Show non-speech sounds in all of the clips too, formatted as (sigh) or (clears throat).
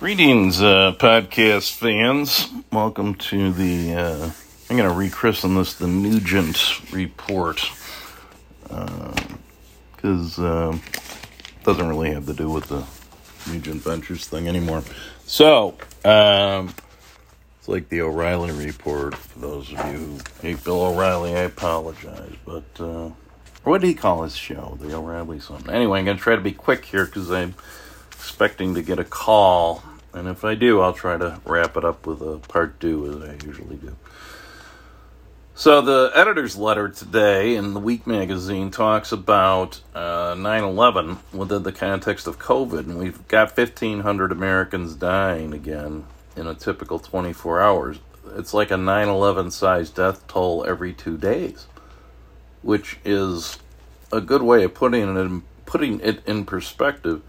Greetings, uh, podcast fans. Welcome to the, uh, I'm going to rechristen this the Nugent Report. Because uh, it doesn't really have to do with the Nugent Ventures thing anymore. So, um, it's like the O'Reilly Report. For those of you who hate Bill O'Reilly, I apologize. But, uh, what did he call his show? The O'Reilly something. Anyway, I'm going to try to be quick here because I'm expecting to get a call. And if I do, I'll try to wrap it up with a part two, as I usually do. So, the editor's letter today in the Week magazine talks about uh, 9 11 within the context of COVID. And we've got 1,500 Americans dying again in a typical 24 hours. It's like a 9 11 size death toll every two days, which is a good way of putting it in, putting it in perspective.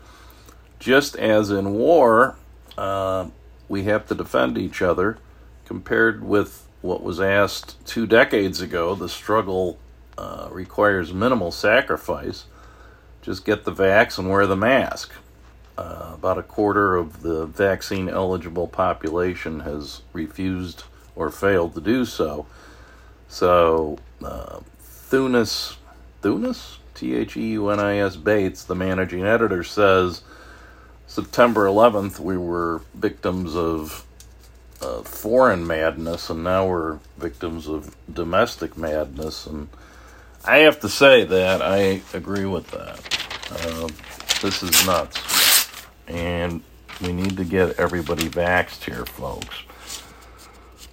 Just as in war, uh, we have to defend each other, compared with what was asked two decades ago, the struggle uh, requires minimal sacrifice. Just get the vax and wear the mask. Uh, about a quarter of the vaccine eligible population has refused or failed to do so. So, uh, Thunis, Thunis? T H E U N I S Bates, the managing editor, says September 11th we were victims of uh, foreign madness, and now we're victims of domestic madness. And I have to say that I agree with that. Uh, this is nuts. And we need to get everybody vaxxed here, folks.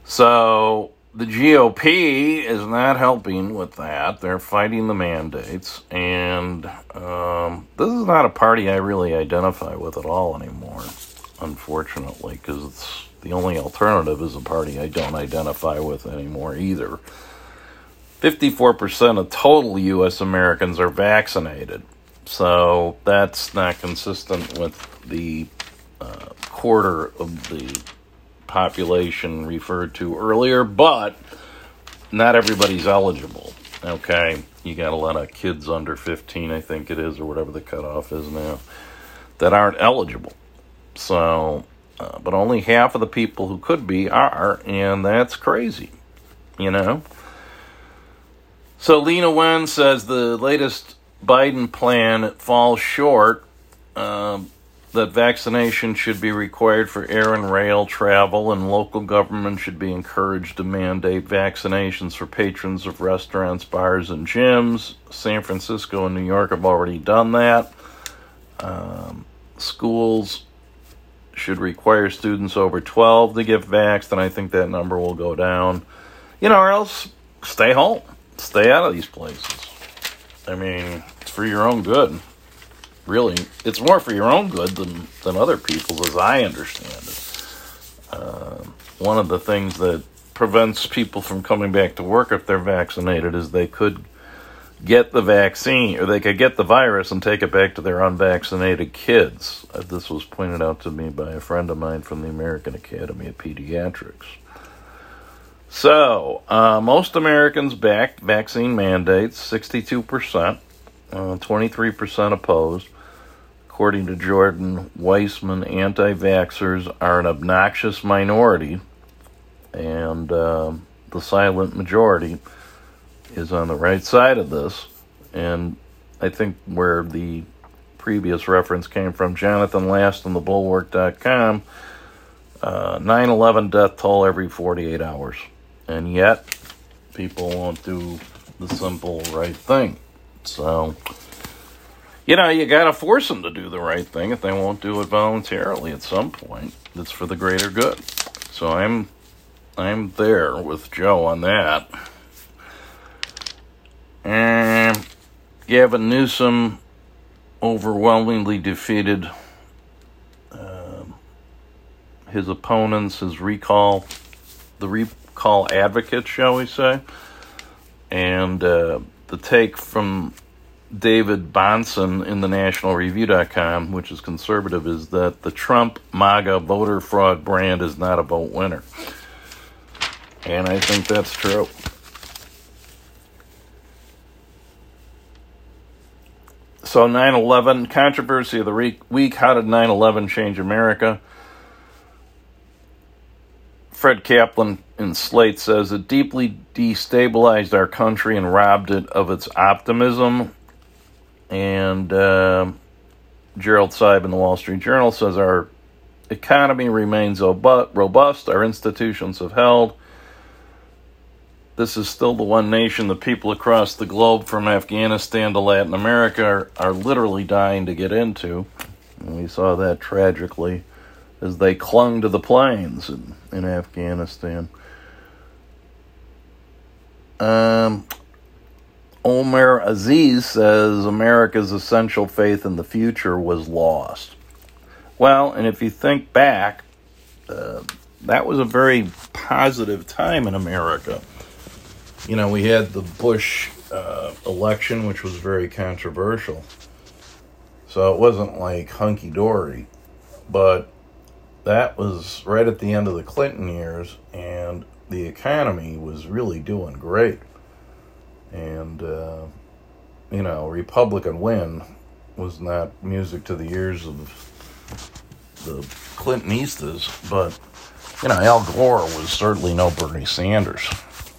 So the GOP is not helping with that. They're fighting the mandates. And um, this is not a party I really identify with at all anymore, unfortunately, because the only alternative is a party I don't identify with anymore either. 54% of total U.S. Americans are vaccinated. So that's not consistent with the uh, quarter of the population referred to earlier, but not everybody's eligible. Okay, you got a lot of kids under 15, I think it is, or whatever the cutoff is now, that aren't eligible. So, uh, but only half of the people who could be are, and that's crazy, you know? So, Leana Wen says the latest Biden plan falls short. Um, that vaccination should be required for air and rail travel, and local government should be encouraged to mandate vaccinations for patrons of restaurants, bars, and gyms. San Francisco and New York have already done that. Um, schools should require students over 12 to get vaxxed, and I think that number will go down. You know, or else stay home, stay out of these places. I mean, it's for your own good really, it's more for your own good than, than other people's, as I understand it. Uh, one of the things that prevents people from coming back to work if they're vaccinated is they could get the vaccine or they could get the virus and take it back to their unvaccinated kids. Uh, this was pointed out to me by a friend of mine from the American Academy of Pediatrics. So, uh, most Americans backed vaccine mandates, 62%, uh, 23% opposed. According to Jordan Weissmann, anti vaxxers are an obnoxious minority, and uh, the silent majority is on the right side of this. And I think where the previous reference came from, Jonathan Last on the bulwark.com, uh, 9 11 death toll every 48 hours. And yet, people won't do the simple right thing. So, you know, you got to force them to do the right thing if they won't do it voluntarily at some point. It's for the greater good. So I'm I'm there with Joe on that. And Gavin Newsom overwhelmingly defeated uh, his opponents, his recall, the recall advocates, shall we say. And uh, the take from David Bahnsen in the National Review.com, which is conservative, is that the Trump MAGA voter fraud brand is not a vote winner. And I think that's true. So 9 11, controversy of the week. How did 9 11 change America? Fred Kaplan in Slate says it deeply destabilized our country and robbed it of its optimism. And uh, Gerald Seib in the Wall Street Journal says our economy remains robust, our institutions have held. This is still the one nation the people across the globe, from Afghanistan to Latin America, are, are literally dying to get into. And we saw that tragically as they clung to the planes in, in Afghanistan. Um, Omer Aziz says America's essential faith in the future was lost. Well, and if you think back, uh, that was a very positive time in America. You know, we had the Bush uh, election, which was very controversial. So it wasn't like hunky dory. But that was right at the end of the Clinton years, and the economy was really doing great. And, uh, you know, Republican win was not music to the ears of the Clintonistas, but, you know, Al Gore was certainly no Bernie Sanders.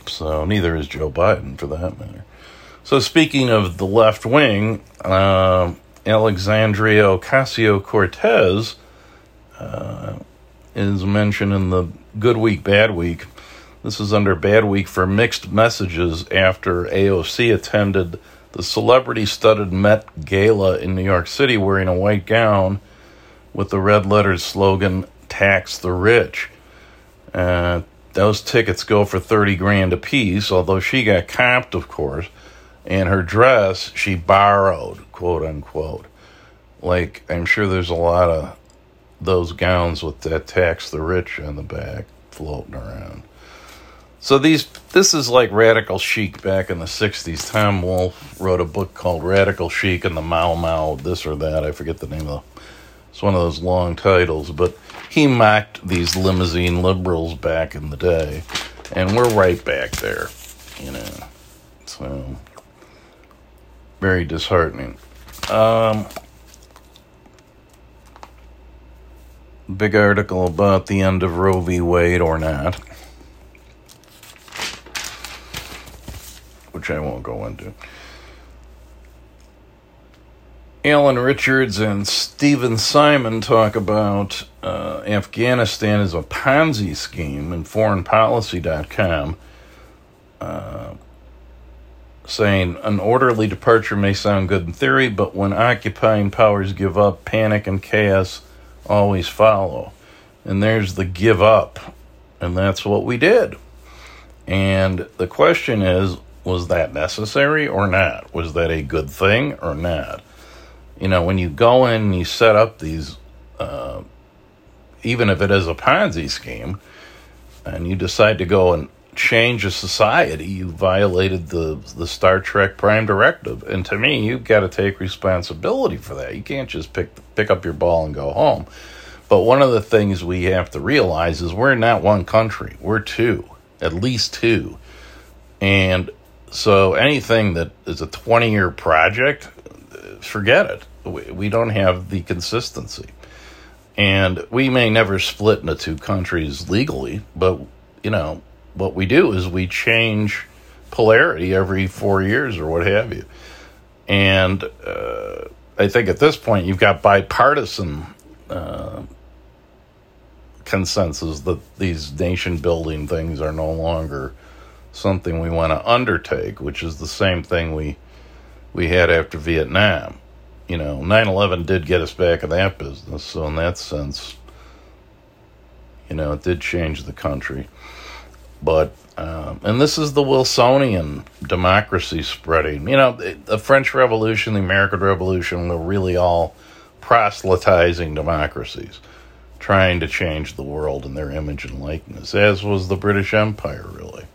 So neither is Joe Biden, for that matter. So speaking of the left wing, uh, Alexandria Ocasio Cortez uh, is mentioned in the Good Week, Bad Week. This is under Bad Week for mixed messages after AOC attended the celebrity studded Met Gala in New York City wearing a white gown with the red letters slogan, Tax the Rich. Uh, those tickets go for 30 grand a piece, although she got comped, of course, and her dress she borrowed, quote unquote. Like, I'm sure there's a lot of those gowns with that tax the rich on the back floating around. So these this is like radical chic back in the 60s. Tom Wolfe wrote a book called Radical Chic and the Mau Mau this or that. I forget the name of it. It's one of those long titles, but he mocked these limousine liberals back in the day, and we're right back there, you know. So very disheartening. Um, big article about the end of Roe v. Wade or not, which I won't go into. Alan Richards and Stephen Simon talk about uh, Afghanistan as a Ponzi scheme in foreignpolicy.com, uh, saying an orderly departure may sound good in theory, but when occupying powers give up, panic and chaos always follow. And there's the give up. And that's what we did. And the question is was that necessary or not? Was that a good thing or not? You know, when you go in and you set up these, uh, even if it is a Ponzi scheme, and you decide to go and change a society, you violated the the Star Trek Prime Directive. And to me, you've got to take responsibility for that. You can't just pick pick up your ball and go home. But one of the things we have to realize is we're not one country. We're two, at least two. And so anything that is a 20 year project, forget it. We, we don't have the consistency. And we may never split into two countries legally, but, you know, what we do is we change polarity every four years or what have you. And uh, I think at this point you've got bipartisan uh, consensus that these nation building things are no longer something we want to undertake, which is the same thing we we had after Vietnam. You know, 9/11 did get us back in that business, so in that sense, you know, it did change the country. But um, and this is the Wilsonian democracy spreading. You know, the French Revolution, the American Revolution were really all proselytizing democracies, trying to change the world in their image and likeness, as was the British Empire, really.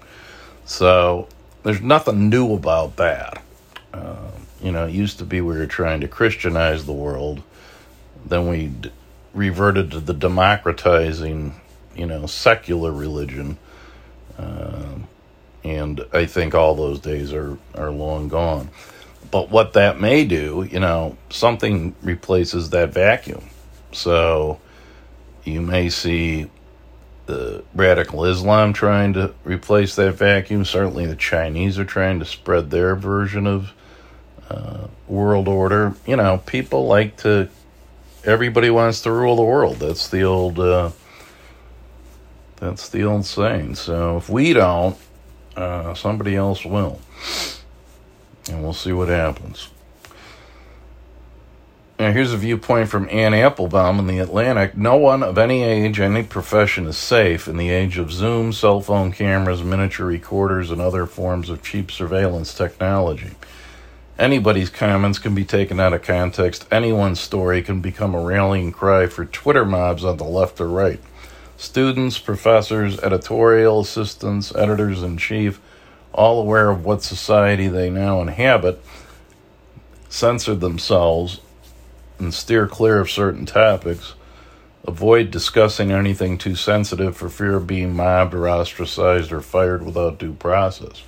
So there's nothing new about that. Uh, you know, it used to be we were trying to Christianize the world, then we reverted to the democratizing, you know, secular religion um, and I think all those days are, are long gone. But what that may do, you know, something replaces that vacuum. So you may see the radical Islam trying to replace that vacuum. Certainly, the Chinese are trying to spread their version of uh, world order. You know, people like to. Everybody wants to rule the world. That's the old. Uh, that's the old saying. So if we don't, uh, somebody else will, and we'll see what happens. Now, here's a viewpoint from Anne Applebaum in The Atlantic. No one of any age, any profession is safe in the age of Zoom, cell phone cameras, miniature recorders, and other forms of cheap surveillance technology. Anybody's comments can be taken out of context. Anyone's story can become a rallying cry for Twitter mobs on the left or right. Students, professors, editorial assistants, editors in chief, all aware of what society they now inhabit, censored themselves and steer clear of certain topics. Avoid discussing anything too sensitive for fear of being mobbed or ostracized or fired without due process.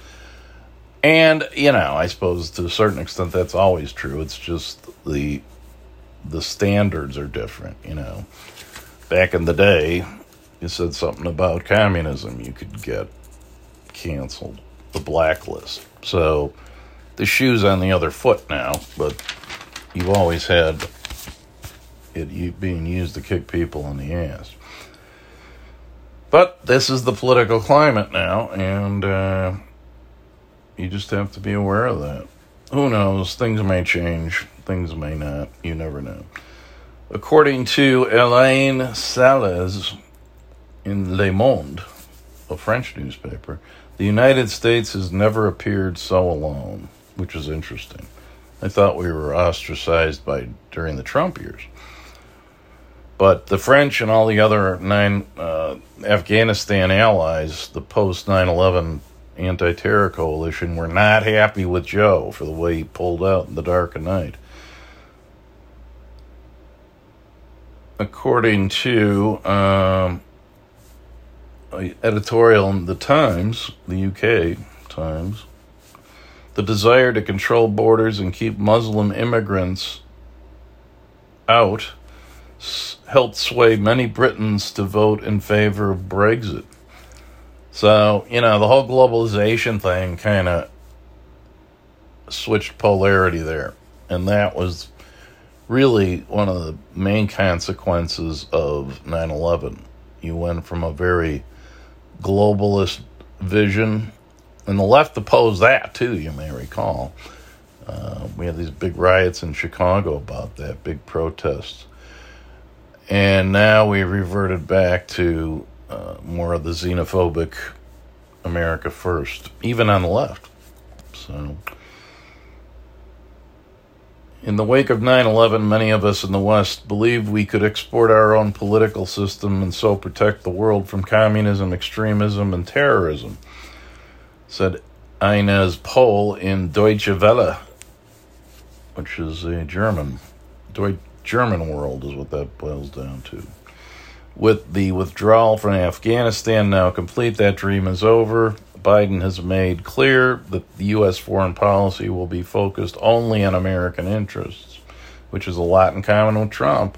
And, you know, I suppose to a certain extent that's always true. It's just the the standards are different, you know. Back in the day, you said something about communism, you could get canceled, the blacklist. So the shoe's on the other foot now, but you've always had it being used to kick people in the ass. But this is the political climate now, and uh, you just have to be aware of that. Who knows? Things may change, things may not. You never know. According to Elaine Salles in Le Monde, a French newspaper, the United States has never appeared so alone, which is interesting. I thought we were ostracized by during the Trump years. But the French and all the other nine uh, Afghanistan allies, the post 9 11 anti terror coalition, were not happy with Joe for the way he pulled out in the dark of night. According to um, editorial in the Times, the UK Times, the desire to control borders and keep Muslim immigrants out helped sway many Britons to vote in favor of Brexit. So, you know, the whole globalization thing kind of switched polarity there. And that was really one of the main consequences of 9 11. You went from a very globalist vision, and the left opposed that too, you may recall. Uh, we had these big riots in Chicago about that, big protests. And now we reverted back to uh, more of the xenophobic America first, even on the left. So, in the wake of 9 11, many of us in the West believed we could export our own political system and so protect the world from communism, extremism, and terrorism, said Ines Pohl in Deutsche Welle, which is a German. Deutsche German world is what that boils down to. With the withdrawal from Afghanistan now complete, that dream is over. Biden has made clear that the U.S. foreign policy will be focused only on American interests, which is a lot in common with Trump,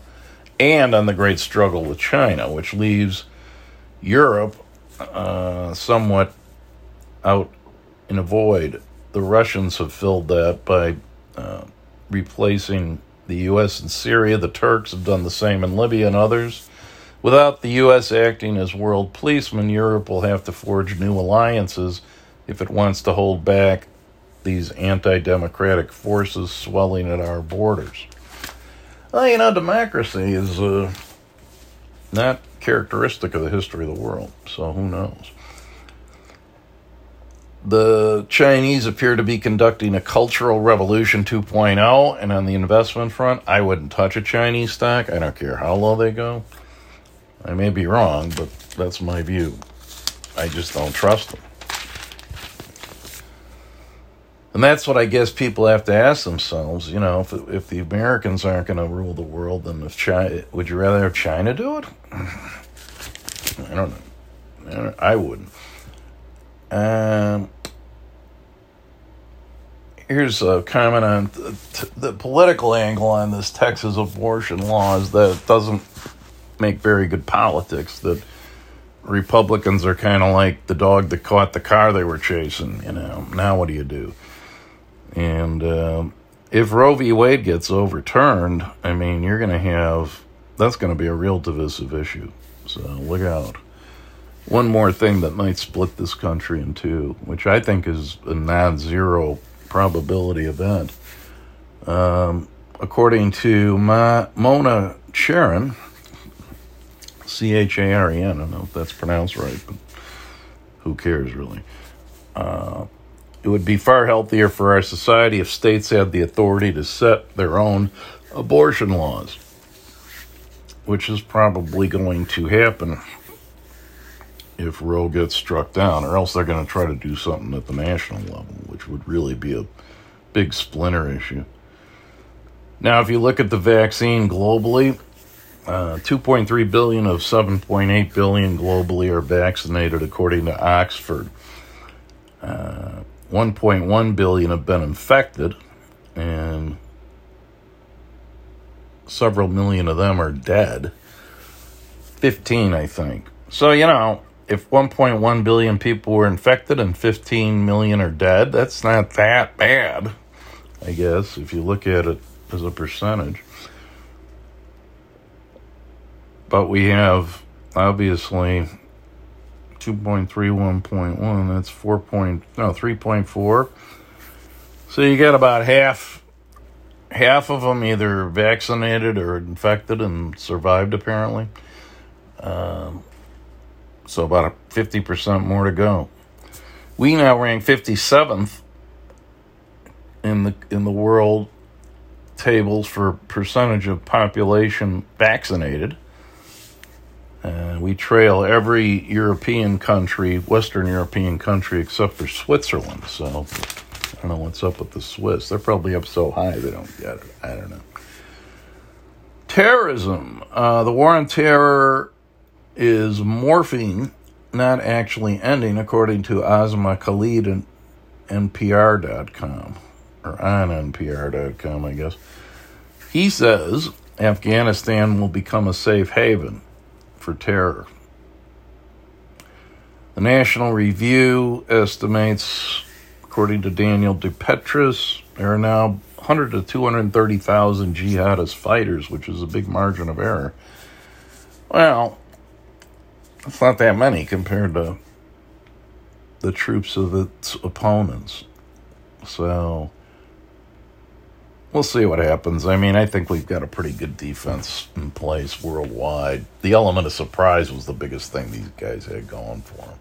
and on the great struggle with China, which leaves Europe uh, somewhat out in a void. The Russians have filled that by uh, replacing the U.S. in Syria, the Turks have done the same in Libya and others. Without the U.S. acting as world policeman, Europe will have to forge new alliances if it wants to hold back these anti democratic forces swelling at our borders. Well, you know, democracy is uh, not characteristic of the history of the world, so who knows? The Chinese appear to be conducting a cultural revolution 2.0, and on the investment front, I wouldn't touch a Chinese stock. I don't care how low they go. I may be wrong, but that's my view. I just don't trust them. And that's what I guess people have to ask themselves. You know, if if the Americans aren't going to rule the world, then if China, would you rather have China do it? (sighs) I don't know. I wouldn't. Um, here's a comment on the, the political angle on this Texas abortion law is that it doesn't make very good politics. That Republicans are kind of like the dog that caught the car they were chasing. You know, now what do you do? And uh, if Roe v. Wade gets overturned, I mean, you're going to have that's going to be a real divisive issue. So look out. One more thing that might split this country in two, which I think is a non zero probability event. Um, according to Ma- Mona Charen, C H A R E N, I don't know if that's pronounced right, but who cares really? Uh, it would be far healthier for our society if states had the authority to set their own abortion laws, which is probably going to happen if Roe gets struck down, or else they're going to try to do something at the national level, which would really be a big splinter issue. Now, if you look at the vaccine globally, uh, 2.3 billion of 7.8 billion globally are vaccinated, according to Oxford. Uh, 1.1 billion have been infected, and several million of them are dead. 15, I think. So, you know, if 1.1 billion people were infected and 15 million are dead, that's not that bad, I guess, if you look at it as a percentage. But we have obviously 2.3, 1.1, that's 4. Point, no, 3.4. So you got about half half of them either vaccinated or infected and survived apparently. Um, so about a 50% more to go. We now rank 57th in the in the world tables for percentage of population vaccinated. Uh, we trail every European country, Western European country, except for Switzerland. So I don't know what's up with the Swiss. They're probably up so high they don't get it. I don't know. Terrorism. Uh, the war on terror is morphing, not actually ending, according to Asma Khalid and NPR.com, or on NPR.com, I guess. He says Afghanistan will become a safe haven for terror. The National Review estimates, according to Daniel DePetris, there are now 100 to 230,000 jihadist fighters, which is a big margin of error. Well, it's not that many compared to the troops of its opponents. So we'll see what happens. I mean, I think we've got a pretty good defense in place worldwide. The element of surprise was the biggest thing these guys had going for them.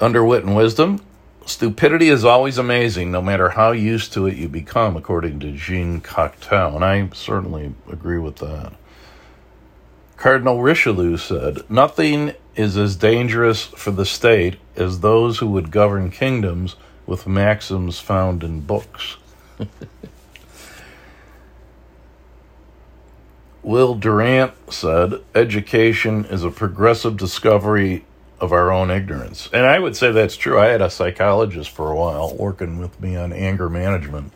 Under wit and wisdom, stupidity is always amazing, no matter how used to it you become, according to Jean Cocteau, and I certainly agree with that. Cardinal Richelieu said, Nothing is as dangerous for the state as those who would govern kingdoms with maxims found in books. (laughs) Will Durant said, Education is a progressive discovery of our own ignorance. And I would say that's true. I had a psychologist for a while working with me on anger management.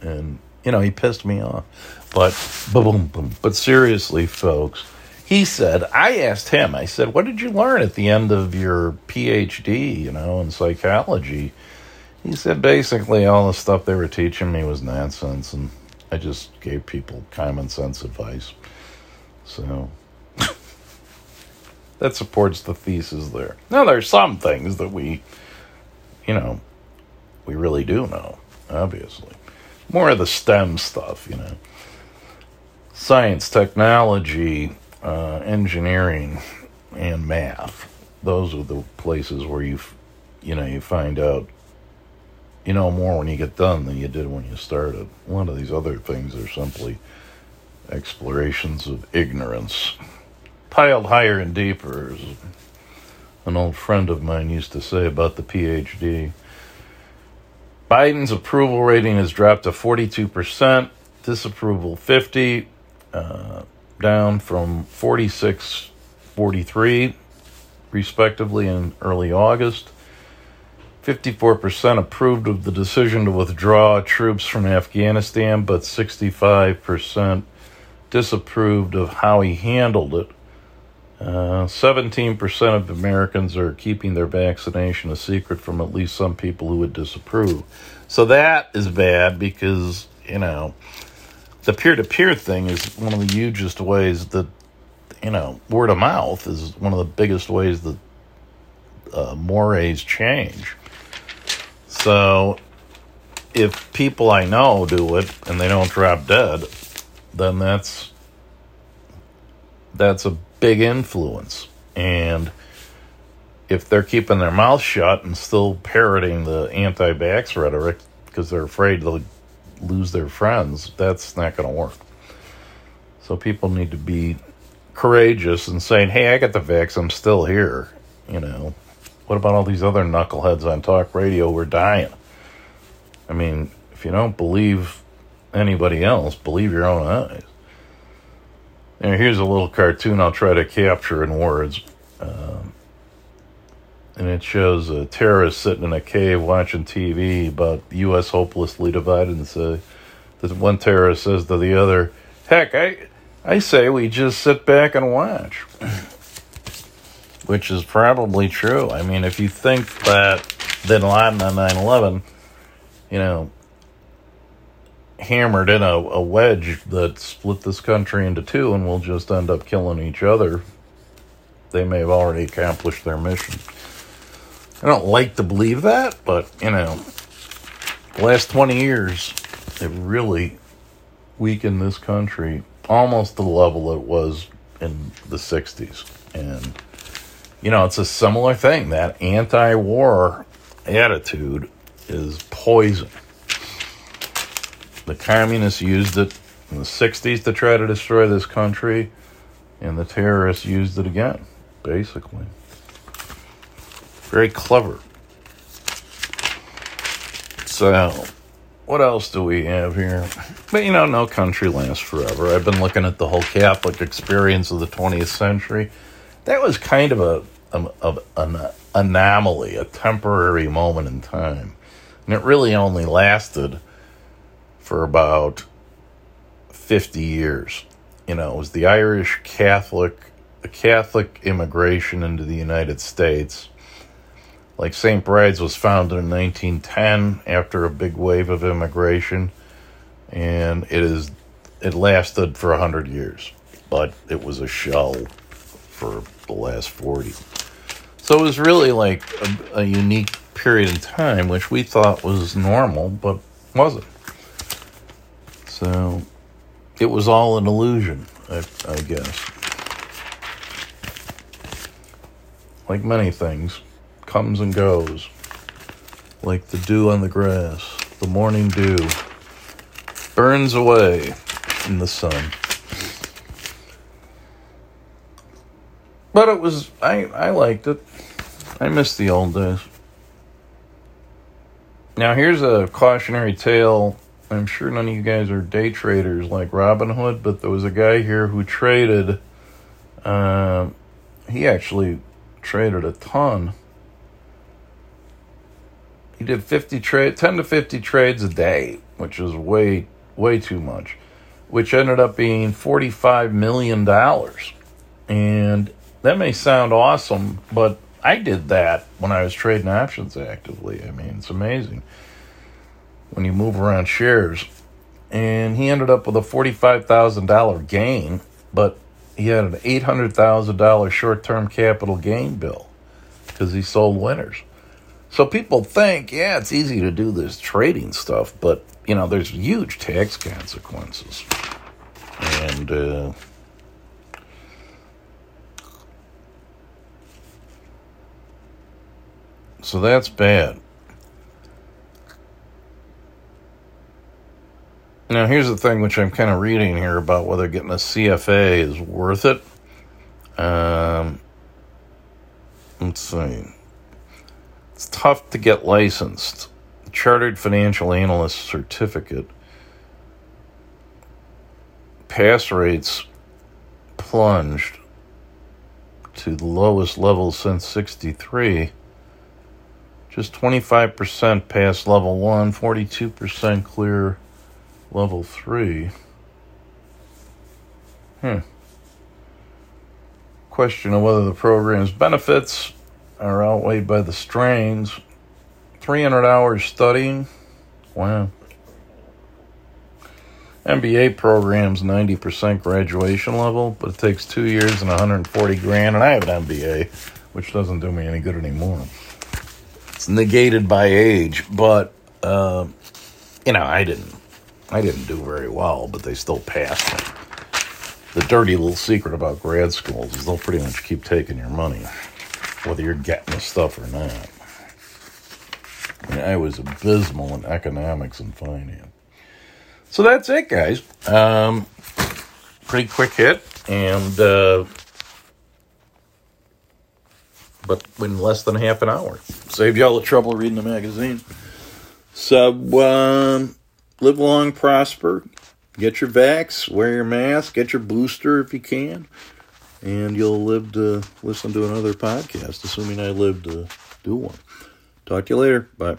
And, you know, he pissed me off. But, boom, boom. But seriously, folks, he said, I asked him, I said, what did you learn at the end of your PhD, you know, in psychology? He said basically all the stuff they were teaching me was nonsense, and I just gave people common sense advice. So (laughs) that supports the thesis there. Now, there's some things that we, you know, we really do know, obviously. More of the STEM stuff, you know. Science, technology, uh, engineering, and math. Those are the places where you, you know, you find out you know more when you get done than you did when you started. One of these other things are simply explorations of ignorance. Piled higher and deeper, as an old friend of mine used to say about the PhD. Biden's approval rating has dropped to 42%, disapproval 50, uh, down from 46, 43, respectively, in early August. 54% approved of the decision to withdraw troops from Afghanistan, but 65% disapproved of how he handled it. Uh, 17% of Americans are keeping their vaccination a secret from at least some people who would disapprove. So that is bad because, you know, the peer to peer thing is one of the hugest ways that, you know, word of mouth is one of the biggest ways that uh, mores change. So if people I know do it and they don't drop dead, then that's that's a big influence. And if they're keeping their mouth shut and still parroting the anti-vax rhetoric because they're afraid they'll lose their friends, that's not going to work. So people need to be courageous and saying, "Hey, I got the vax. I'm still here." You know, what about all these other knuckleheads on talk radio We're dying? I mean, if you don't believe anybody else, believe your own eyes. And here's a little cartoon I'll try to capture in words. Um, and it shows a terrorist sitting in a cave watching TV about the U.S. hopelessly divided. And say, that one terrorist says to the other, "Heck, I, I say we just sit back and watch." (clears throat) Which is probably true. I mean, if you think that Bin Laden on 9 11, you know, hammered in a, a wedge that split this country into two and we'll just end up killing each other, they may have already accomplished their mission. I don't like to believe that, but, you know, the last 20 years it really weakened this country almost to the level it was in the 60s. And, you know, it's a similar thing. That anti war attitude is poison. The communists used it in the 60s to try to destroy this country, and the terrorists used it again, basically. Very clever. So, what else do we have here? But you know, no country lasts forever. I've been looking at the whole Catholic experience of the 20th century. That was kind of a, um, a, a an anomaly, a temporary moment in time. And it really only lasted for about 50 years. You know, it was the Irish Catholic, the Catholic immigration into the United States. Like St. Bride's was founded in 1910 after a big wave of immigration, and it is it lasted for 100 years, but it was a shell for the last 40. So it was really like a, a unique period in time, which we thought was normal, but wasn't. So it was all an illusion, I, I guess. Like many things, comes and goes. Like the dew on the grass, the morning dew burns away in the sun. But it was, I, I liked it. I miss the old days. Now, here's a cautionary tale I'm sure none of you guys are day traders like Robinhood, but there was a guy here who traded. Uh, he actually traded a ton. He did 50 trade 10 to 50 trades a day, which is way way too much, which ended up being 45 million dollars. And that may sound awesome, but I did that when I was trading options actively. I mean, it's amazing when you move around shares. And he ended up with a $45,000 gain, but he had an $800,000 short term capital gain bill because he sold winners. So people think, yeah, it's easy to do this trading stuff, but, you know, there's huge tax consequences. And, uh, so that's bad. Now, here's the thing which I'm kind of reading here about whether getting a CFA is worth it. Um, let's see. It's tough to get licensed. Chartered Financial Analyst Certificate. Pass rates plunged to the lowest level since 63. Just 25% pass level 1, 42% clear level 3. Hmm. question of whether the program's benefits are outweighed by the strains. 300 hours studying. Wow. MBA program's 90% graduation level, but it takes two years and 140 grand, and I have an MBA, which doesn't do me any good anymore. It's negated by age, but uh, you know, I didn't, I didn't do very well, but they still passed me. The dirty little secret about grad schools is they'll pretty much keep taking your money, whether you're getting the stuff or not. I, mean, I was abysmal in economics and finance. So that's it, guys. Um, pretty quick hit, and uh, but in less than half an hour, saved y'all the trouble of reading the magazine. So um, live long, prosper, get your vax, wear your mask, get your booster if you can, and you'll live to listen to another podcast, assuming I live to do one. Talk to you later. Bye.